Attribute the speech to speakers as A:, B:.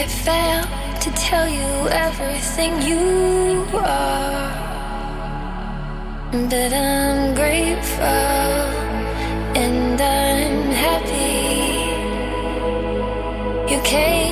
A: I failed to tell you everything you are.
B: But I'm grateful and
C: I'm happy. You came.